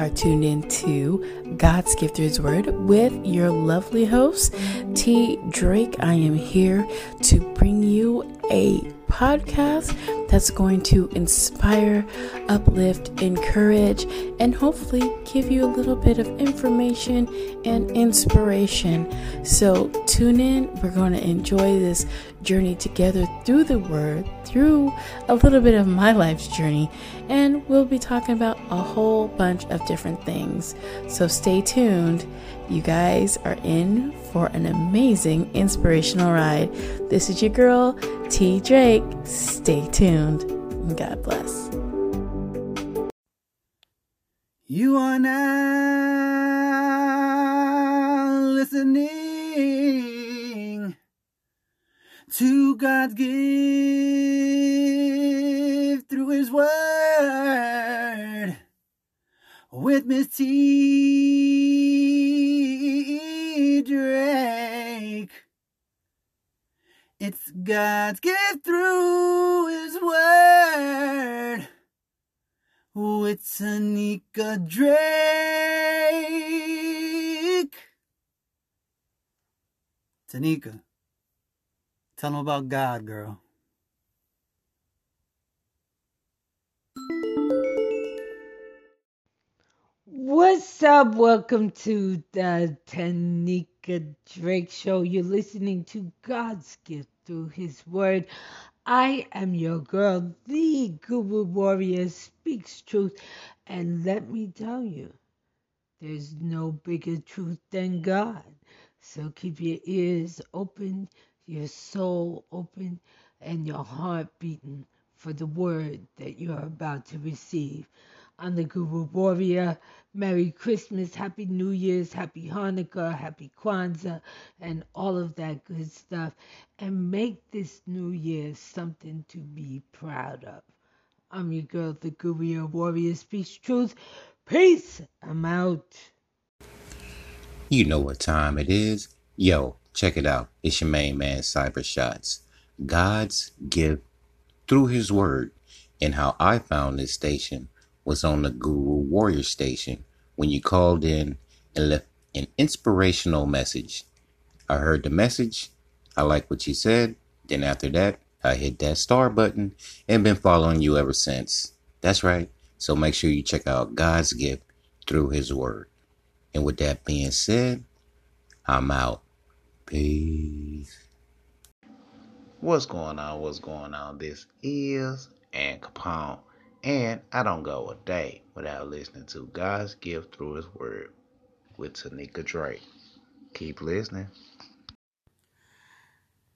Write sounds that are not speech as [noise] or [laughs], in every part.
are tuned in to God's Gift Through His Word with your lovely host, T. Drake. I am here to bring you a podcast that's going to inspire, uplift, encourage, and hopefully give you a little bit of information and inspiration. So tune in. We're going to enjoy this journey together through the Word, through a little bit of my life's journey, and we'll be talking about a whole bunch of different things. So stay tuned. You guys are in for an amazing inspirational ride. This is your girl, T. Drake. Stay tuned. God bless. You are now listening to God's gift through His Word with Miss T. Drake. It's God's gift through His Word with Tanika Drake. Tanika, tell them about God, girl. What's up? Welcome to the Tanika Drake Show. You're listening to God's gift through His Word. I am your girl, the Guru Warrior, speaks truth. And let me tell you, there's no bigger truth than God. So keep your ears open, your soul open, and your heart beating for the word that you're about to receive. I'm the Guru Warrior. Merry Christmas, Happy New Year's, Happy Hanukkah, Happy Kwanzaa, and all of that good stuff. And make this new year something to be proud of. I'm your girl, the Guru Warrior Speaks Truth. Peace. I'm out. You know what time it is. Yo, check it out. It's your main man, Cyber Shots. God's gift through his word. And how I found this station was on the Guru Warrior station when you called in and left an inspirational message. I heard the message. I like what you said. Then after that, I hit that star button and been following you ever since. That's right. So make sure you check out God's gift through his word. And with that being said, I'm out. Peace. What's going on? What's going on? This is and Capone. And I don't go a day without listening to God's gift through his word with Tanika Drake. Keep listening.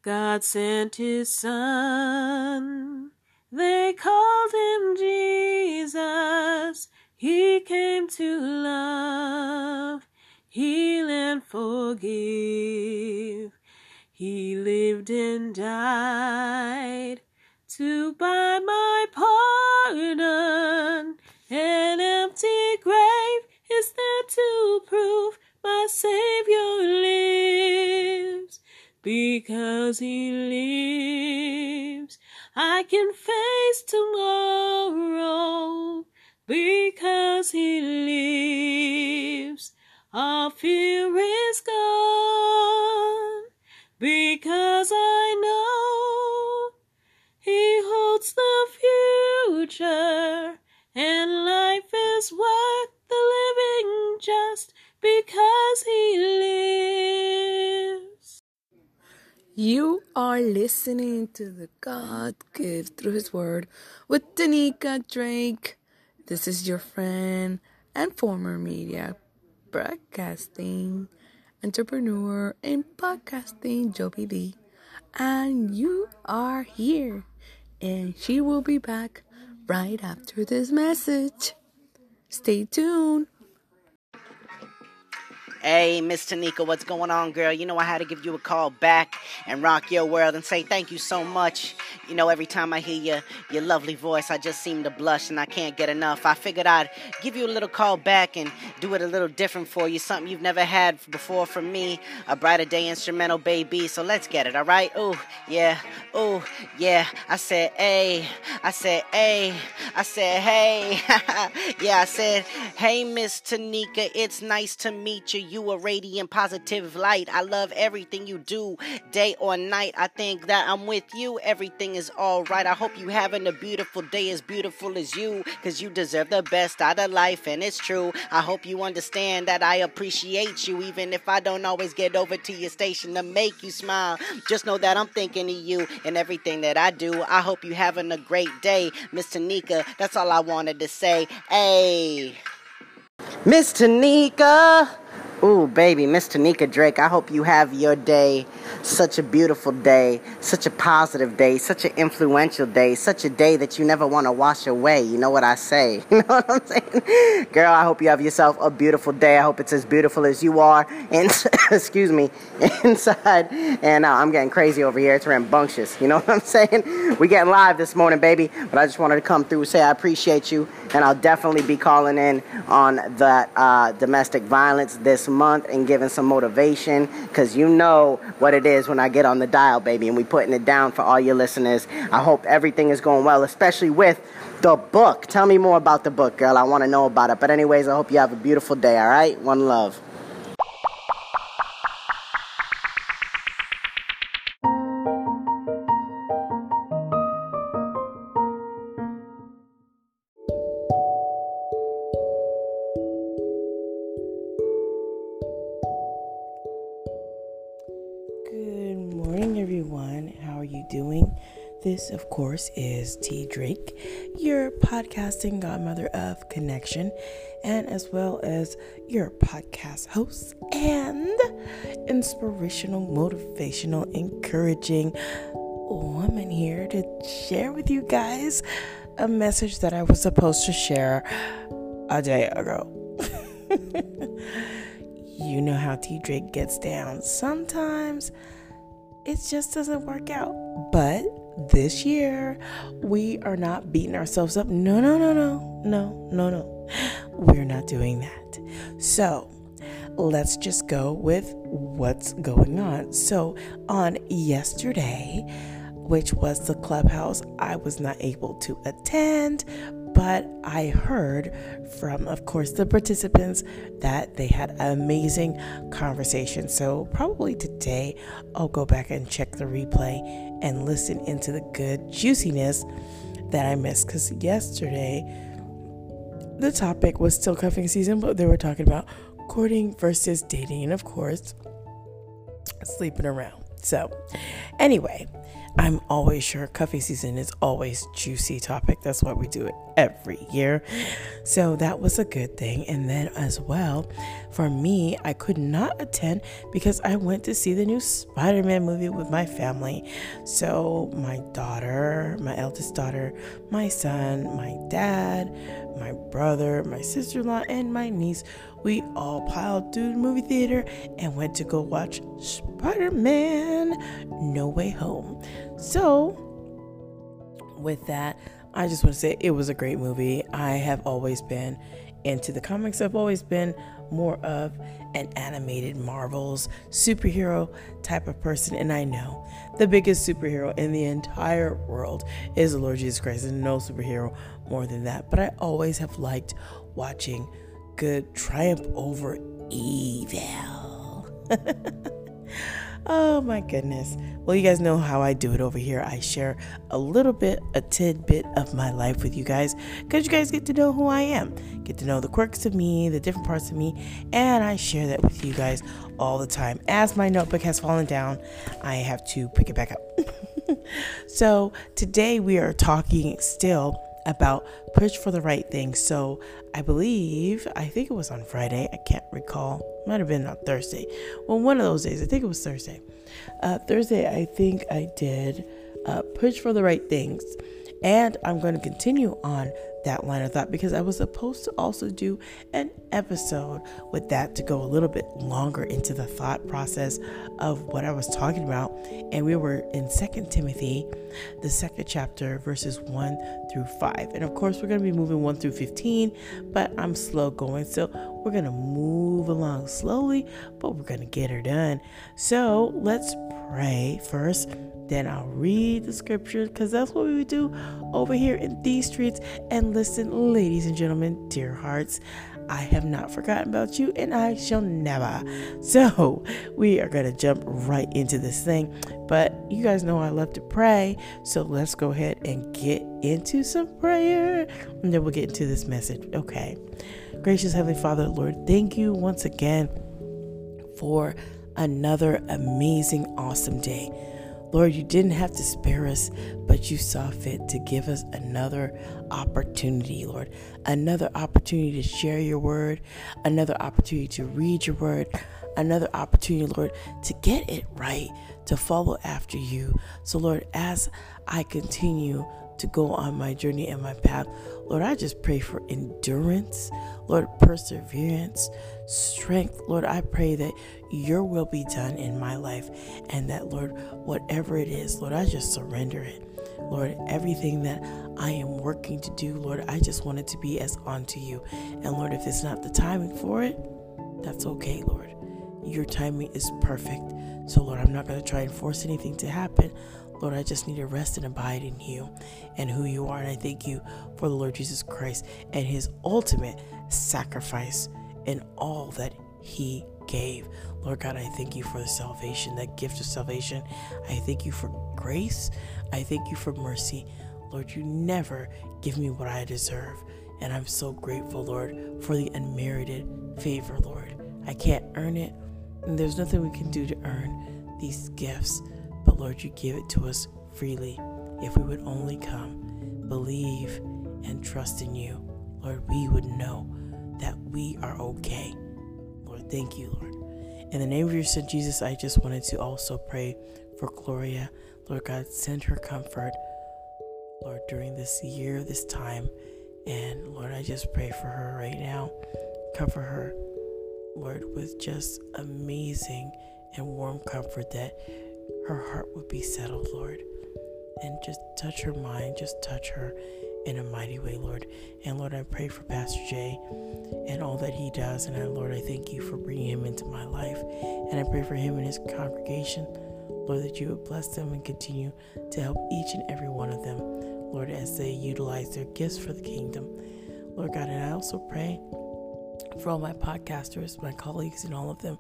God sent his son. They called him Jesus. He came to love, heal, and forgive. He lived and died to buy my pardon. An empty grave is there to prove my Savior lives. Because he lives, I can face tomorrow. Because he lives, all fear is gone. Because I know future, and life is worth the living just because he lives. You are listening to the God Gift Through His Word with Tanika Drake. This is your friend and former media broadcasting entrepreneur and podcasting Joby Lee. and you are here. And she will be back right after this message. Stay tuned. Hey, Miss Tanika, what's going on, girl? You know I had to give you a call back and rock your world and say thank you so much. You know, every time I hear your your lovely voice, I just seem to blush and I can't get enough. I figured I'd give you a little call back and do it a little different for you, something you've never had before from me, a brighter day instrumental, baby. So let's get it, all right? Oh, yeah, oh, yeah. I said, hey, I said, hey, I said, hey, [laughs] yeah, I said, hey, Miss Tanika, it's nice to meet you. You a radiant, positive light. I love everything you do, day or night. I think that I'm with you. Everything is all right. I hope you having a beautiful day as beautiful as you, cause you deserve the best out of life, and it's true. I hope you understand that I appreciate you, even if I don't always get over to your station to make you smile. Just know that I'm thinking of you and everything that I do. I hope you having a great day, Miss Tanika. That's all I wanted to say. Hey. Miss Tanika. Ooh, baby, Miss Tanika Drake, I hope you have your day such a beautiful day, such a positive day, such an influential day, such a day that you never want to wash away. You know what I say? [laughs] You know what I'm saying? Girl, I hope you have yourself a beautiful day. I hope it's as beautiful as you are. [laughs] And [coughs] excuse me, [laughs] inside. And uh, I'm getting crazy over here. It's rambunctious. You know what I'm saying? We getting live this morning, baby. But I just wanted to come through, say I appreciate you, and I'll definitely be calling in on that uh, domestic violence this month and giving some motivation because you know what it is when I get on the dial, baby, and we putting it down for all your listeners. I hope everything is going well, especially with the book. Tell me more about the book, girl. I want to know about it. But anyways, I hope you have a beautiful day. All right, one love. Course, is T. Drake, your podcasting godmother of connection, and as well as your podcast host and inspirational, motivational, encouraging woman here to share with you guys a message that I was supposed to share a day ago. [laughs] you know how T Drake gets down. Sometimes it just doesn't work out. But this year, we are not beating ourselves up. No, no, no, no, no, no, no. We're not doing that. So, let's just go with what's going on. So, on yesterday, which was the clubhouse, I was not able to attend, but I heard from, of course, the participants that they had an amazing conversation. So, probably today, I'll go back and check the replay and listen into the good juiciness that I missed. Because yesterday, the topic was still cuffing season, but they were talking about courting versus dating, and of course, sleeping around. So, anyway, I'm always sure cuffing season is always juicy topic. That's why we do it every year. So that was a good thing. And then as well, for me, I could not attend because I went to see the new Spider-Man movie with my family. So my daughter, my eldest daughter, my son, my dad, my brother, my sister-in-law, and my niece, we all piled through the movie theater and went to go watch Spider-Man No Way Home. So, with that, I just want to say it was a great movie. I have always been into the comics. I've always been more of an animated Marvels superhero type of person, and I know the biggest superhero in the entire world is the Lord Jesus Christ. There's no superhero more than that. But I always have liked watching good triumph over evil. [laughs] Oh my goodness. Well, you guys know how I do it over here. I share a little bit, a tidbit of my life with you guys because you guys get to know who I am, get to know the quirks of me, the different parts of me, and I share that with you guys all the time. As my notebook has fallen down, I have to pick it back up. [laughs] so, today we are talking still about push for the right thing. So I believe, I think it was on Friday. I can't recall. Might have been on Thursday. Well, one of those days. I think it was Thursday. Uh, Thursday, I think I did uh, push for the right things. And I'm going to continue on that line of thought because I was supposed to also do an episode with that to go a little bit longer into the thought process of what I was talking about. And we were in Second Timothy, the second chapter, verses 1 through 5. And of course, we're going to be moving 1 through 15, but I'm slow going. So we're going to move along slowly, but we're going to get her done. So let's pray first then I'll read the scriptures because that's what we do over here in these streets. And listen, ladies and gentlemen, dear hearts, I have not forgotten about you and I shall never. So we are going to jump right into this thing. But you guys know I love to pray. So let's go ahead and get into some prayer. And then we'll get into this message. Okay. Gracious Heavenly Father, Lord, thank you once again for another amazing, awesome day. Lord, you didn't have to spare us, but you saw fit to give us another opportunity, Lord. Another opportunity to share your word, another opportunity to read your word, another opportunity, Lord, to get it right, to follow after you. So, Lord, as I continue to go on my journey and my path, Lord, I just pray for endurance, Lord, perseverance, strength. Lord, I pray that your will be done in my life and that, Lord, whatever it is, Lord, I just surrender it. Lord, everything that I am working to do, Lord, I just want it to be as unto you. And Lord, if it's not the timing for it, that's okay, Lord. Your timing is perfect. So, Lord, I'm not going to try and force anything to happen. Lord, I just need to rest and abide in you and who you are. And I thank you for the Lord Jesus Christ and his ultimate sacrifice and all that he gave. Lord God, I thank you for the salvation, that gift of salvation. I thank you for grace. I thank you for mercy. Lord, you never give me what I deserve. And I'm so grateful, Lord, for the unmerited favor, Lord. I can't earn it, and there's nothing we can do to earn these gifts. But Lord, you give it to us freely if we would only come, believe, and trust in you. Lord, we would know that we are okay. Lord, thank you, Lord. In the name of your son Jesus, I just wanted to also pray for Gloria. Lord God, send her comfort, Lord, during this year, this time. And Lord, I just pray for her right now. Cover her, Lord, with just amazing and warm comfort that her heart would be settled, Lord. And just touch her mind, just touch her in a mighty way, Lord. And Lord, I pray for Pastor Jay and all that he does. And I, Lord, I thank you for bringing him into my life. And I pray for him and his congregation, Lord, that you would bless them and continue to help each and every one of them, Lord, as they utilize their gifts for the kingdom. Lord God, and I also pray for all my podcasters, my colleagues, and all of them.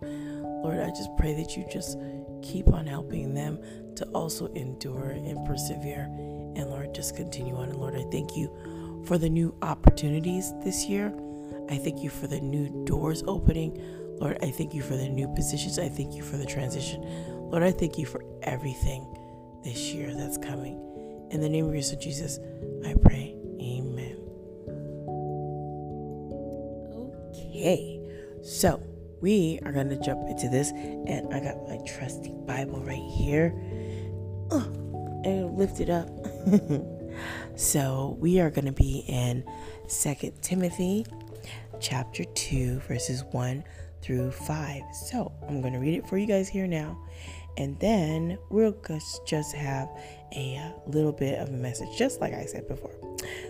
Lord, I just pray that you just keep on helping them to also endure and persevere and Lord, just continue on. And Lord, I thank you for the new opportunities this year. I thank you for the new doors opening. Lord, I thank you for the new positions. I thank you for the transition. Lord, I thank you for everything this year that's coming. In the name of your son Jesus, I pray. Amen. Okay, so we are going to jump into this, and I got my trusty Bible right here. Uh, and lift it up. [laughs] so we are going to be in Second Timothy chapter 2 verses 1 through 5. So I'm going to read it for you guys here now. And then we'll just have a uh, little bit of a message, just like I said before.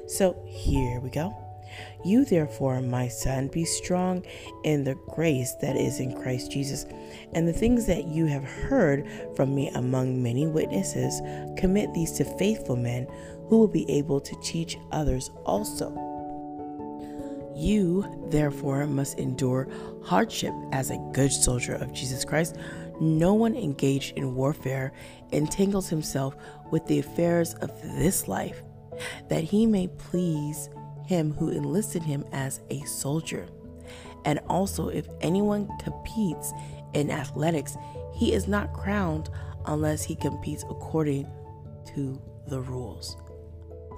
So here we go. You, therefore, my son, be strong in the grace that is in Christ Jesus. And the things that you have heard from me among many witnesses, commit these to faithful men who will be able to teach others also. You, therefore, must endure hardship as a good soldier of Jesus Christ. No one engaged in warfare entangles himself with the affairs of this life, that he may please him who enlisted him as a soldier. And also, if anyone competes in athletics, he is not crowned unless he competes according to the rules.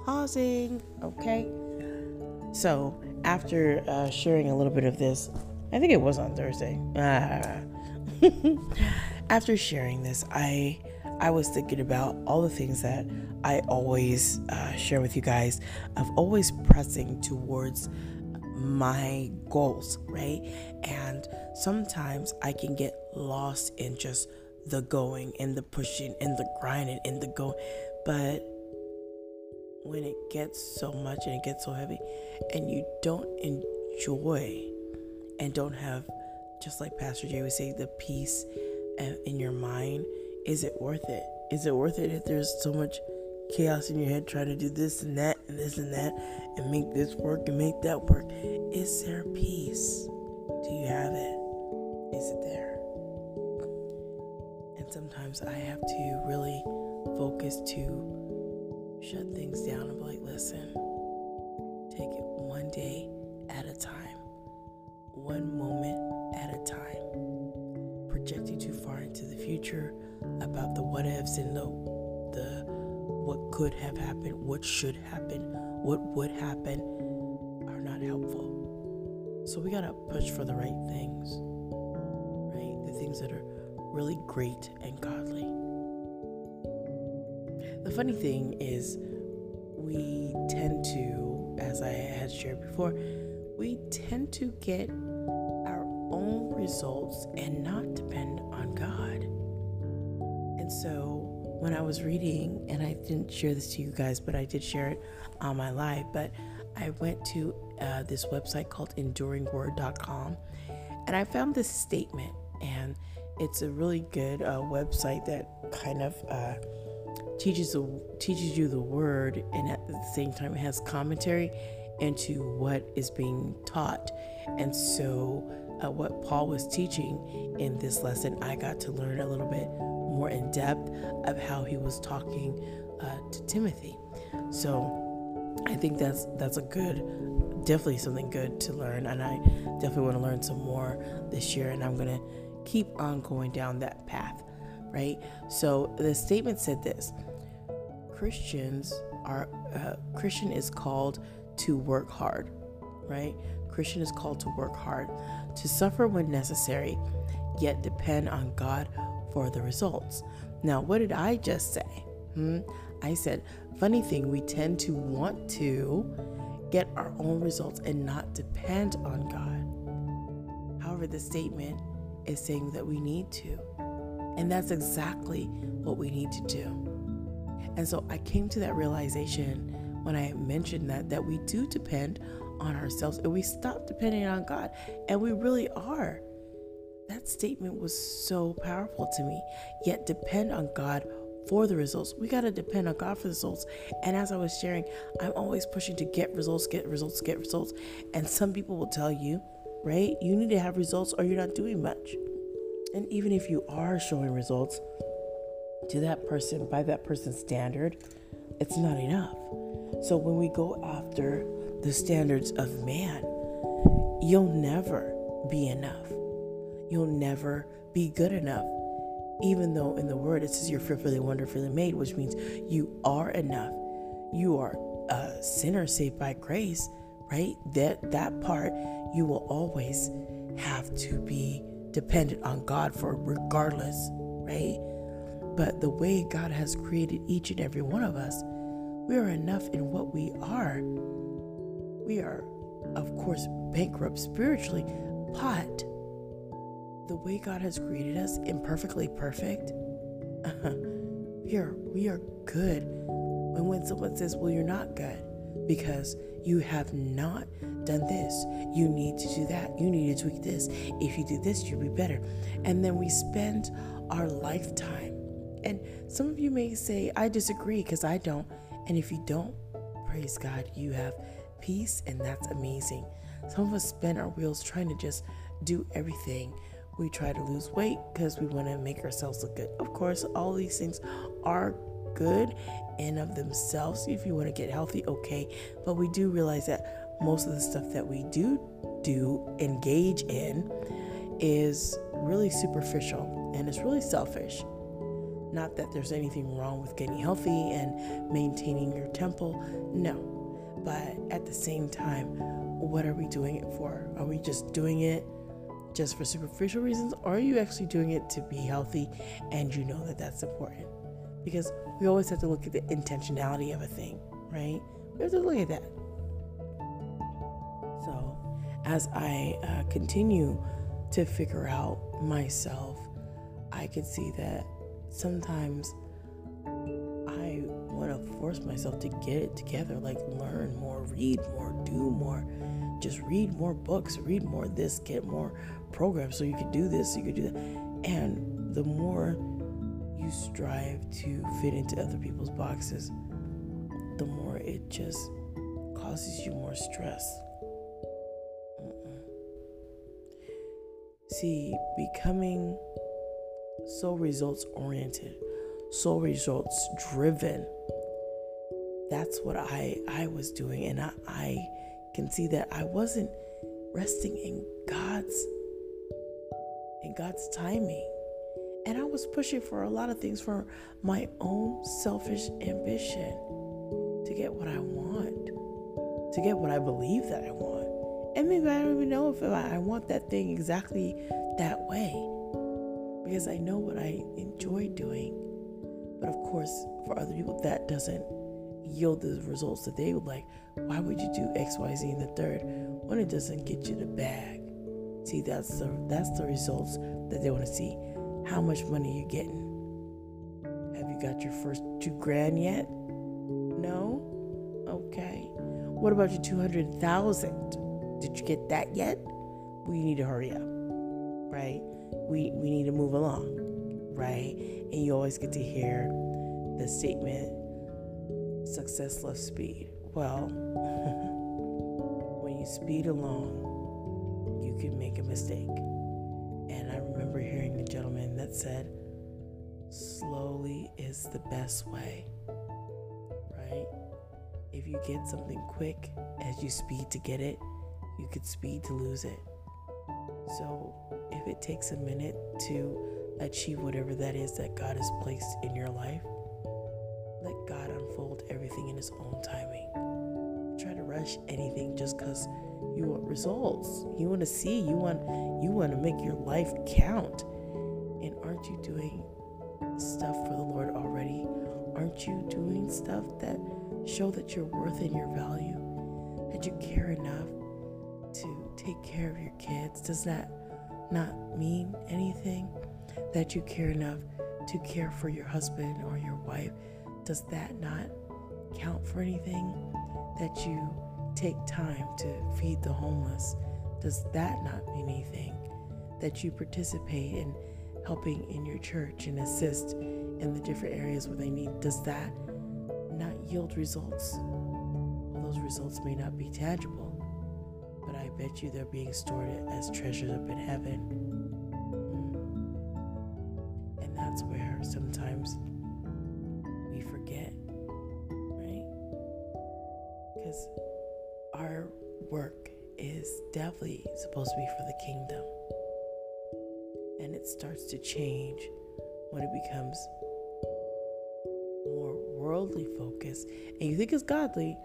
pausing. Okay. So, after uh, sharing a little bit of this, I think it was on Thursday. Ah. [laughs] after sharing this, I I was thinking about all the things that I always uh, share with you guys of always pressing towards my goals, right? And sometimes I can get lost in just the going and the pushing and the grinding and the going. But when it gets so much and it gets so heavy and you don't enjoy and don't have, just like Pastor Jay would say, the peace uh, in your mind, is it worth it? Is it worth it if there's so much chaos in your head trying to do this and that and this and that and make this work and make that work? Is there peace? Do you have it? Is it there? And sometimes I have to really focus to shut things down and be like, listen, take it one day at a time, one moment at a time. Projecting too far into the future about the what ifs and the the what could have happened, what should happen, what would happen are not helpful. So we gotta push for the right things, right? The things that are really great and godly. The funny thing is, we tend to, as I had shared before, we tend to get our own results and not depend on God. And so when I was reading, and I didn't share this to you guys, but I did share it on my live, but I went to uh, this website called enduringword.com and I found this statement, and it's a really good uh, website that kind of uh, teaches teaches you the word, and at the same time it has commentary into what is being taught. And so, uh, what Paul was teaching in this lesson, I got to learn a little bit more in depth of how he was talking uh, to Timothy. So, I think that's that's a good, definitely something good to learn, and I definitely want to learn some more this year, and I'm gonna keep on going down that path, right? So the statement said this: Christians are uh, Christian is called to work hard, right? Christian is called to work hard, to suffer when necessary, yet depend on God for the results. Now, what did I just say? Hmm? I said, funny thing, we tend to want to get our own results and not depend on God. However, the statement is saying that we need to. And that's exactly what we need to do. And so I came to that realization when I mentioned that that we do depend on ourselves and we stop depending on God and we really are. That statement was so powerful to me. Yet depend on God for the results. We got to depend on God for the results. And as I was sharing, I'm always pushing to get results, get results, get results. And some people will tell you, right? You need to have results or you're not doing much. And even if you are showing results to that person by that person's standard, it's not enough. So when we go after the standards of man, you'll never be enough. You'll never be good enough. Even though in the word it says you're fearfully, wonderfully made, which means you are enough. You are a sinner saved by grace, right? That that part you will always have to be dependent on God for regardless, right? But the way God has created each and every one of us, we are enough in what we are. We are, of course, bankrupt spiritually, but the way God has created us, imperfectly perfect, [laughs] we are we are good. And when someone says, "Well, you're not good," because you have not done this, you need to do that, you need to tweak this. If you do this, you'll be better. And then we spend our lifetime. And some of you may say, "I disagree," because I don't. And if you don't, praise God, you have peace, and that's amazing. Some of us spend our wheels trying to just do everything we try to lose weight because we want to make ourselves look good. Of course, all these things are good in of themselves. If you want to get healthy, okay. But we do realize that most of the stuff that we do do engage in is really superficial and it's really selfish. Not that there's anything wrong with getting healthy and maintaining your temple, no. But at the same time, what are we doing it for? Are we just doing it just for superficial reasons, or are you actually doing it to be healthy and you know that that's important? Because we always have to look at the intentionality of a thing, right? We have to look at that. So, as I uh, continue to figure out myself, I can see that sometimes I want to force myself to get it together, like learn more, read more, do more. Just read more books, read more this, get more programs so you could do this, so you could do that. And the more you strive to fit into other people's boxes, the more it just causes you more stress. Mm-mm. See, becoming so results oriented, so results driven. That's what I I was doing, and I, I can see that I wasn't resting in God's in God's timing. And I was pushing for a lot of things for my own selfish ambition to get what I want, to get what I believe that I want. And maybe I don't even know if I want that thing exactly that way because I know what I enjoy doing. But of course, for other people, that doesn't yield the results that they would like. Why would you do X, Y, Z in the third when it doesn't get you the bag? See, that's the that's the results that they want to see. How much money you're getting? Have you got your first two grand yet? No? Okay. What about your 200,000? Did you get that yet? We need to hurry up. Right? We we need to move along. Right? And you always get to hear the statement success loves speed. Well, [laughs] when you speed along, you can make a mistake. And I remember hearing a gentleman that said, slowly is the best way, right? If you get something quick, as you speed to get it, you could speed to lose it. So if it takes a minute to achieve whatever that is that God has placed in your life, everything in His own timing. Try to rush anything just because you want results. You want to see. You want you want to make your life count. And aren't you doing stuff for the Lord already? Aren't you doing stuff that show that you're worth and your value? That you care enough to take care of your kids? Does that not mean anything? That you care enough to care for your husband or your wife? Does that not count for anything? That you take time to feed the homeless, does that not mean anything? That you participate in helping in your church and assist in the different areas where they need, does that not yield results? Well, those results may not be tangible, but I bet you they're being stored as treasures up in heaven. Supposed to be for the kingdom. And it starts to change when it becomes more worldly focused. And you think it's godly,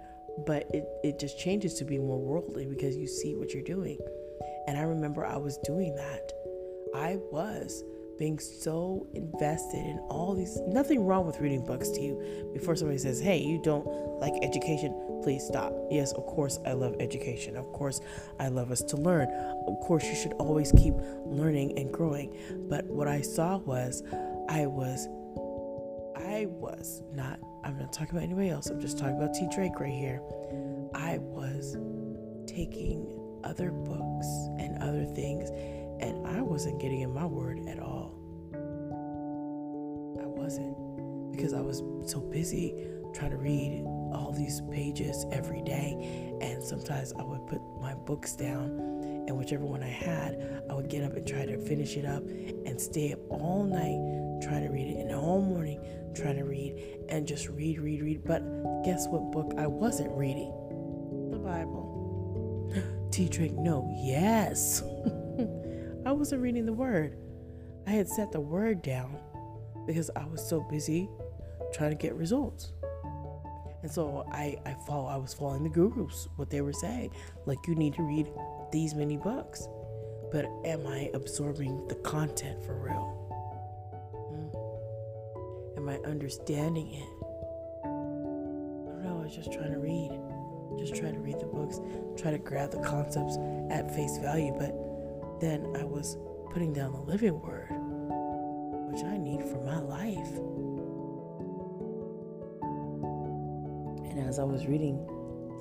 but it, it just changes to be more worldly because you see what you're doing. And I remember I was doing that. I was being so invested in all these nothing wrong with reading books to you before somebody says hey you don't like education please stop. Yes of course i love education. Of course i love us to learn. Of course you should always keep learning and growing. But what i saw was i was i was not i'm not talking about anybody else. I'm just talking about t drake right here. I was taking other books and other things and I wasn't getting in my word at all. I wasn't because I was so busy trying to read all these pages every day. And sometimes I would put my books down, and whichever one I had, I would get up and try to finish it up and stay up all night trying to read it, and all morning trying to read and just read, read, read. But guess what book I wasn't reading? The Bible. [gasps] T Drake, no, yes. [laughs] I wasn't reading the word. I had set the word down, because I was so busy trying to get results. And so I, I follow I was following the gurus, what they were saying. Like you need to read these many books. But am I absorbing the content for real? Hmm? Am I understanding it? I don't know, I was just trying to read. Just try to read the books, try to grab the concepts at face value, but then I was putting down the living word, which I need for my life. And as I was reading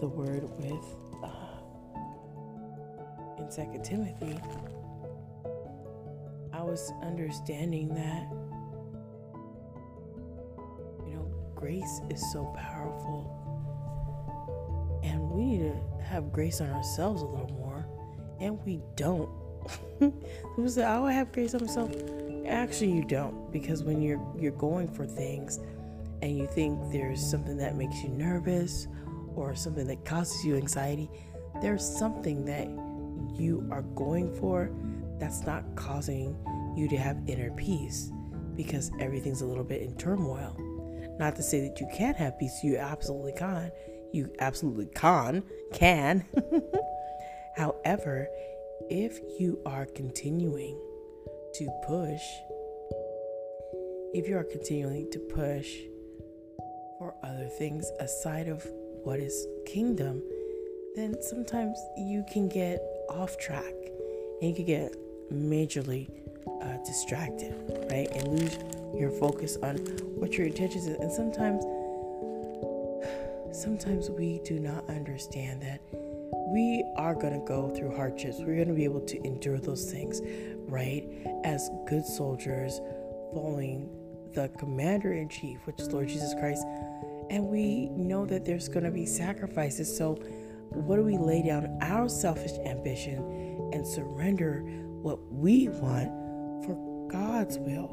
the word with uh, in Second Timothy, I was understanding that you know grace is so powerful, and we need to have grace on ourselves a little more, and we don't. [laughs] Who say, "Oh, I have grace on myself." Actually, you don't, because when you're you're going for things and you think there's something that makes you nervous or something that causes you anxiety, there's something that you are going for that's not causing you to have inner peace because everything's a little bit in turmoil. Not to say that you can't have peace, you absolutely can. You absolutely can, can. [laughs] However, if you are continuing to push, if you are continuing to push other things aside of what is kingdom, then sometimes you can get off track and you can get majorly uh, distracted, right? And lose your focus on what your intentions is. And sometimes, sometimes we do not understand that we are going to go through hardships. We're going to be able to endure those things, right? As good soldiers following the commander in chief, which is Lord Jesus Christ. And we know that there's going to be sacrifices. So, what do we lay down our selfish ambition and surrender what we want for God's will?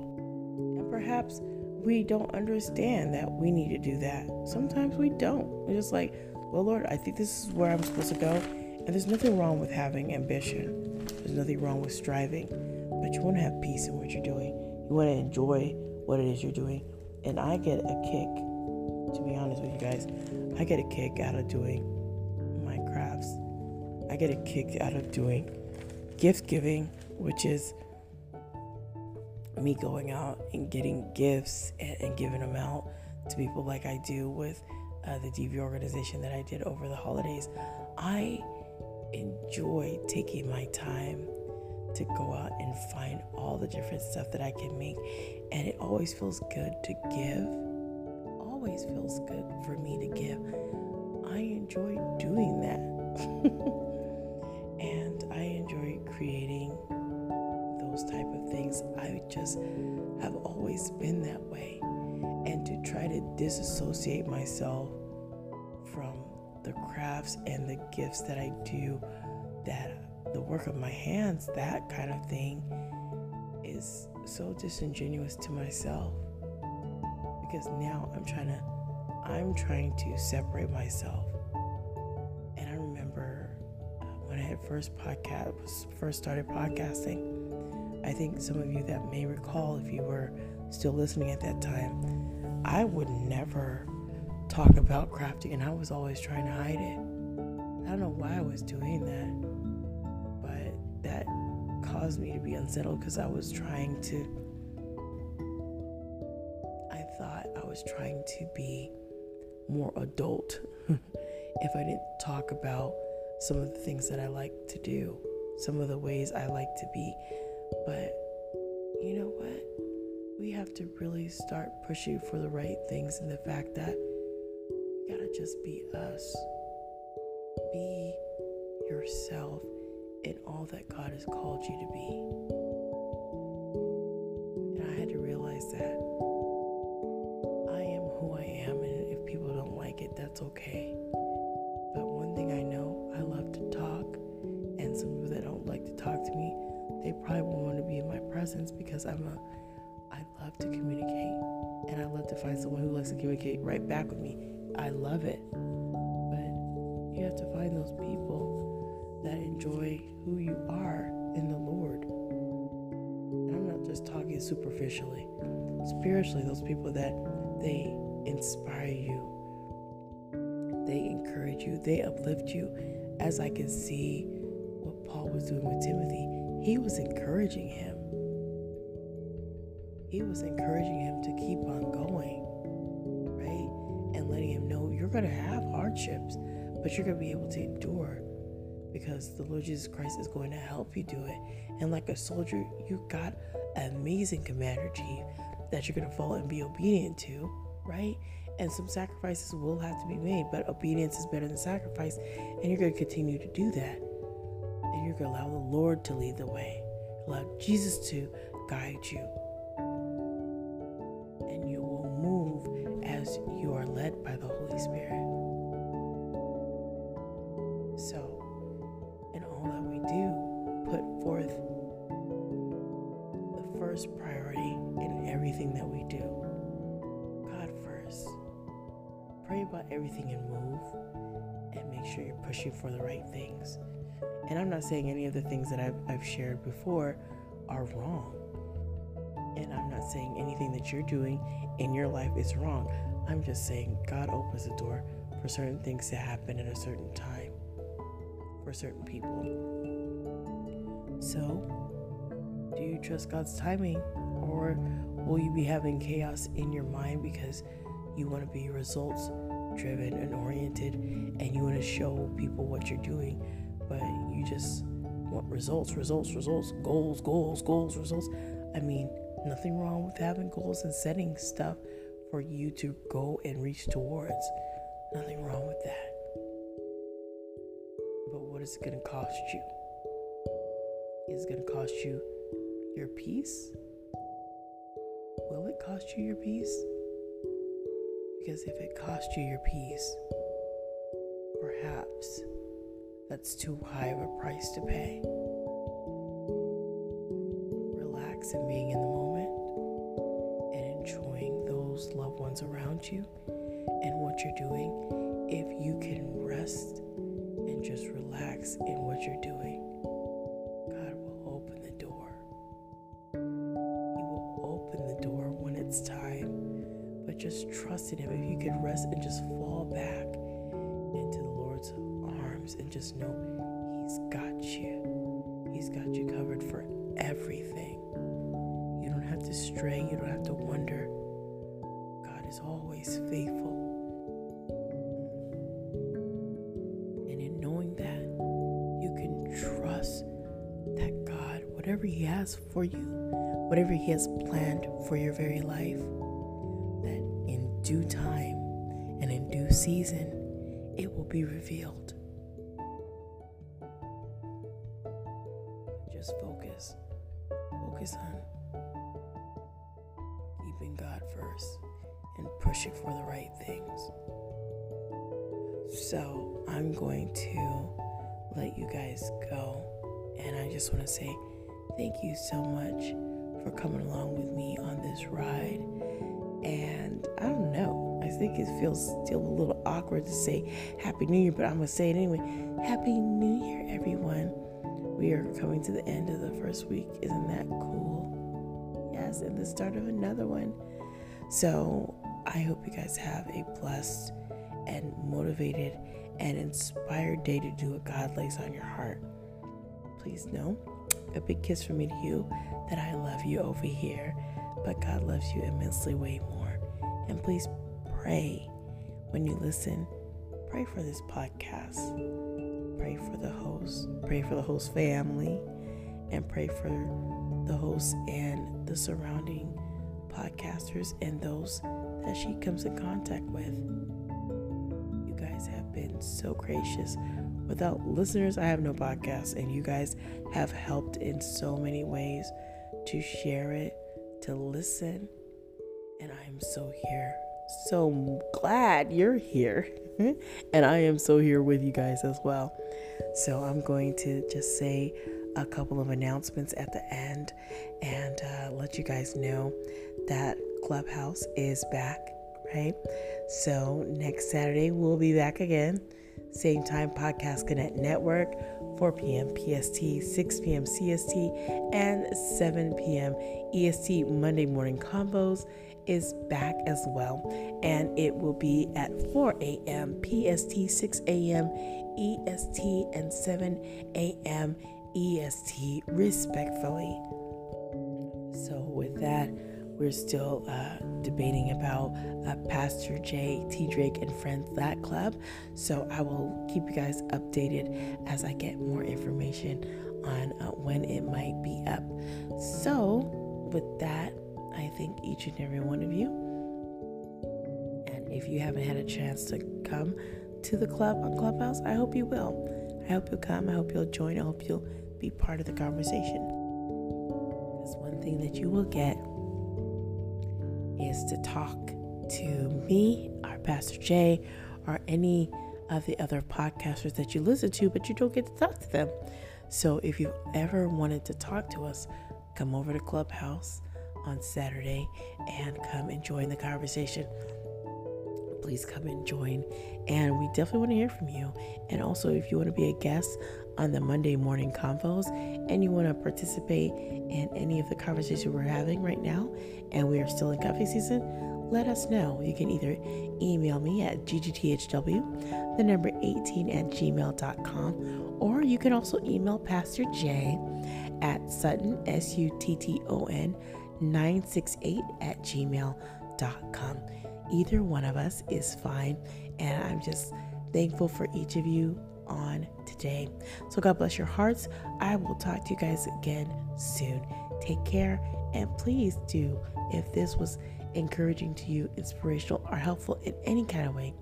And perhaps we don't understand that we need to do that. Sometimes we don't. We're just like, well, Lord, I think this is where I'm supposed to go. And there's nothing wrong with having ambition, there's nothing wrong with striving. But you want to have peace in what you're doing, you want to enjoy what it is you're doing. And I get a kick, to be honest with you guys, I get a kick out of doing my crafts. I get a kick out of doing gift giving, which is me going out and getting gifts and, and giving them out to people like I do with uh, the DV organization that I did over the holidays. I enjoy taking my time to go out and find all the different stuff that I can make. And it always feels good to give. Always feels good for me to give. I enjoy doing that. [laughs] and I enjoy creating those type of things. I just have always been that way. And to try to disassociate myself from the crafts and the gifts that I do that the work of my hands, that kind of thing, is so disingenuous to myself. Because now I'm trying to, I'm trying to separate myself. And I remember uh, when I had first podcast, first started podcasting. I think some of you that may recall, if you were still listening at that time, I would never talk about crafting, and I was always trying to hide it. I don't know why I was doing that but that caused me to be unsettled because I was trying to, was trying to be more adult [laughs] if I didn't talk about some of the things that I like to do, some of the ways I like to be. But you know what? We have to really start pushing for the right things and the fact that we gotta just be us. Be yourself in all that God has called you to be. That's okay. But one thing I know, I love to talk, and some people that don't like to talk to me, they probably won't want to be in my presence because I'm a I love to communicate and I love to find someone who likes to communicate right back with me. I love it. But you have to find those people that enjoy who you are in the Lord. And I'm not just talking superficially. spiritually, those people that they inspire you, encourage you, they uplift you. As I can see what Paul was doing with Timothy, he was encouraging him. He was encouraging him to keep on going, right? And letting him know you're going to have hardships, but you're going to be able to endure because the Lord Jesus Christ is going to help you do it. And like a soldier, you've got an amazing commander chief that you're going to follow and be obedient to, right? And some sacrifices will have to be made, but obedience is better than sacrifice. And you're going to continue to do that. And you're going to allow the Lord to lead the way, allow Jesus to guide you. And you will move as you are led by the sure you're for the right things. And I'm not saying any of the things that I've, I've shared before are wrong. And I'm not saying anything that you're doing in your life is wrong. I'm just saying God opens the door for certain things to happen at a certain time for certain people. So, do you trust God's timing or will you be having chaos in your mind because you want to be results driven and oriented and you want to show people what you're doing, but you just want results, results, results, goals, goals, goals, results? I mean, nothing wrong with having goals and setting stuff for you to go and reach towards. Nothing wrong with that. But what is it going to cost you? Is it going to cost you your peace? Will it cost you your peace? Because if it cost you your peace, perhaps that's too high of a price to pay. Relax and being in the moment and enjoying those loved ones around you and what you're doing. If you can rest and just relax in what you're doing, in Him. If you could rest and just fall back into the Lord's arms and just know He's got you. He's got you covered for everything. You don't have to stray, you don't have to wonder. God is always faithful. And in knowing that, you can trust that God, whatever He has for you, whatever He has planned for your very life, due time and in due season, it will be revealed. Just focus. Focus on keeping God first and pushing for the right things. So I'm going to let you guys go. And I just want to say thank you so much for coming along with me on this ride. And I don't know, I think it feels still a little awkward to say Happy New Year, but I'm going to say it anyway. Happy New Year, everyone. We are coming to the end of the first week. Isn't that cool? Yes, and the start of another one. So I hope you guys have a blessed and motivated and inspired day to do what God lays on your heart. Please know a big kiss from me to you that I love you over here, but God loves you immensely way more. And please pray when you listen. Pray for this podcast. Pray for the host. Pray for the host family. And pray for the host and the surrounding podcasters and those that she comes in contact with. You guys have been so gracious. Without listeners, I have no podcast, and you guys have helped in so many ways to share it, to listen, and I am so here. So glad you're here, [laughs] and I am so here with you guys as well. So I'm going to just say a couple of announcements at the end and uh, let you guys know that Clubhouse is back, right? So next Saturday we'll be back again. Same time, Podcast Connect Network, 4 p.m. PST, 6 p.m. CST, and 7 p.m. EST Monday Morning Convos is back as well, and it will be at 4 a.m. PST, 6 a.m. EST, and 7 a.m. EST, respectfully. So, with that, we're still uh, debating about uh, Pastor J, T Drake, and Friends That Club. So I will keep you guys updated as I get more information on uh, when it might be up. So, with that, I thank each and every one of you. And if you haven't had a chance to come to the club on Clubhouse, I hope you will. I hope you'll come. I hope you'll join. I hope you'll be part of the conversation. Because one thing that you will get is to talk to me, our Pastor Jay, or any of the other podcasters that you listen to, but you don't get to talk to them. So if you've ever wanted to talk to us, come over to Clubhouse on Saturday and come and join the conversation. Please come and join. And we definitely want to hear from you. And also, if you want to be a guest on the Monday morning convos and you want to participate in any of the conversations we're having right now, and we are still in coffee season, let us know. You can either email me at ggthw, the number 18 at gmail.com, or you can also email Pastor J at Sutton, S U T T O N, 968 at gmail.com. Either one of us is fine, and I'm just thankful for each of you on today. So, God bless your hearts. I will talk to you guys again soon. Take care, and please do, if this was encouraging to you, inspirational, or helpful in any kind of way,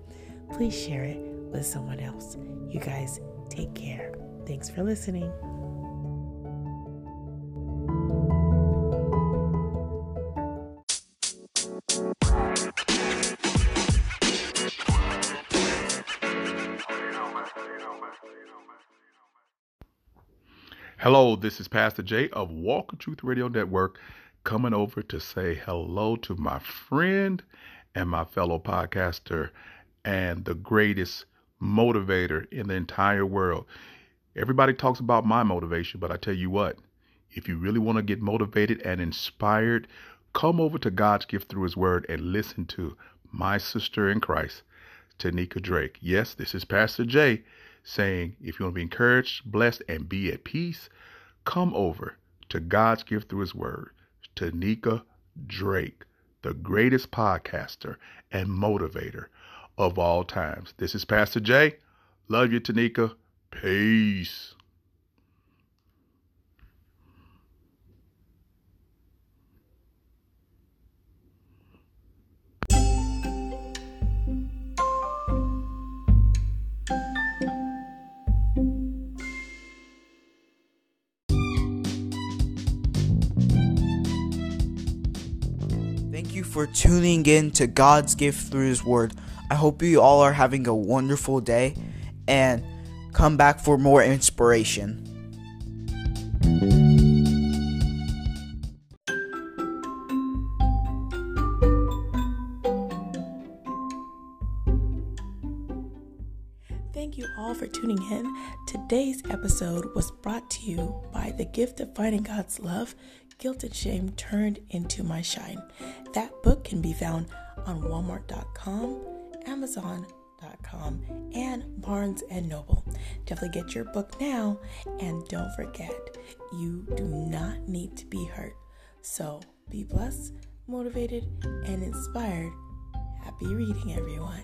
please share it with someone else. You guys take care. Thanks for listening. Hello, this is Pastor Jay of Walk of Truth Radio Network coming over to say hello to my friend and my fellow podcaster and the greatest motivator in the entire world. Everybody talks about my motivation, but I tell you what, if you really want to get motivated and inspired, come over to God's gift through His Word and listen to my sister in Christ, Tanika Drake. Yes, this is Pastor Jay saying, if you want to be encouraged, blessed, and be at peace, come over to God's gift through His Word. Tanika Drake, the greatest podcaster and motivator of all times. This is Pastor Jay. Love you, Tanika. Peace. For tuning in to God's gift through His Word. I hope you all are having a wonderful day and come back for more inspiration. Thank you all for tuning in. Today's episode was brought to you by the gift of finding God's love, guilt and shame turned into my shine. That book can be found on walmart.com, amazon.com, and Barnes and Noble. Definitely get your book now and don't forget, you do not need to be hurt. So, be blessed, motivated, and inspired. Happy reading, everyone.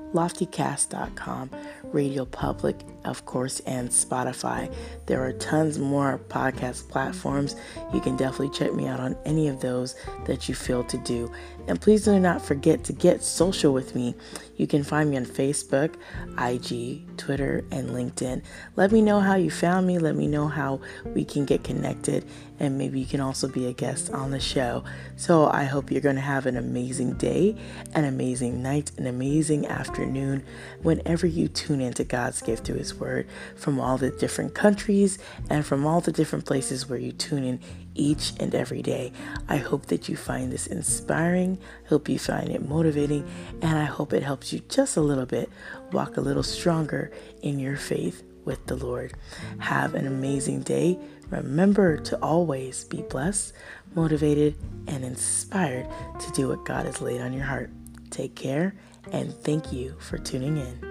LoftyCast.com, Radio Public, of course, and Spotify. There are tons more podcast platforms. You can definitely check me out on any of those that you feel to do. And please do not forget to get social with me. You can find me on Facebook, IG, Twitter, and LinkedIn. Let me know how you found me. Let me know how we can get connected. And maybe you can also be a guest on the show. So I hope you're going to have an amazing day, an amazing night, an amazing afternoon whenever you tune into God's gift through His Word from all the different countries and from all the different places where you tune in each and every day. I hope that you find this inspiring, hope you find it motivating, and I hope it helps you just a little bit walk a little stronger in your faith with the Lord. Have an amazing day. Remember to always be blessed, motivated, and inspired to do what God has laid on your heart. Take care, and thank you for tuning in.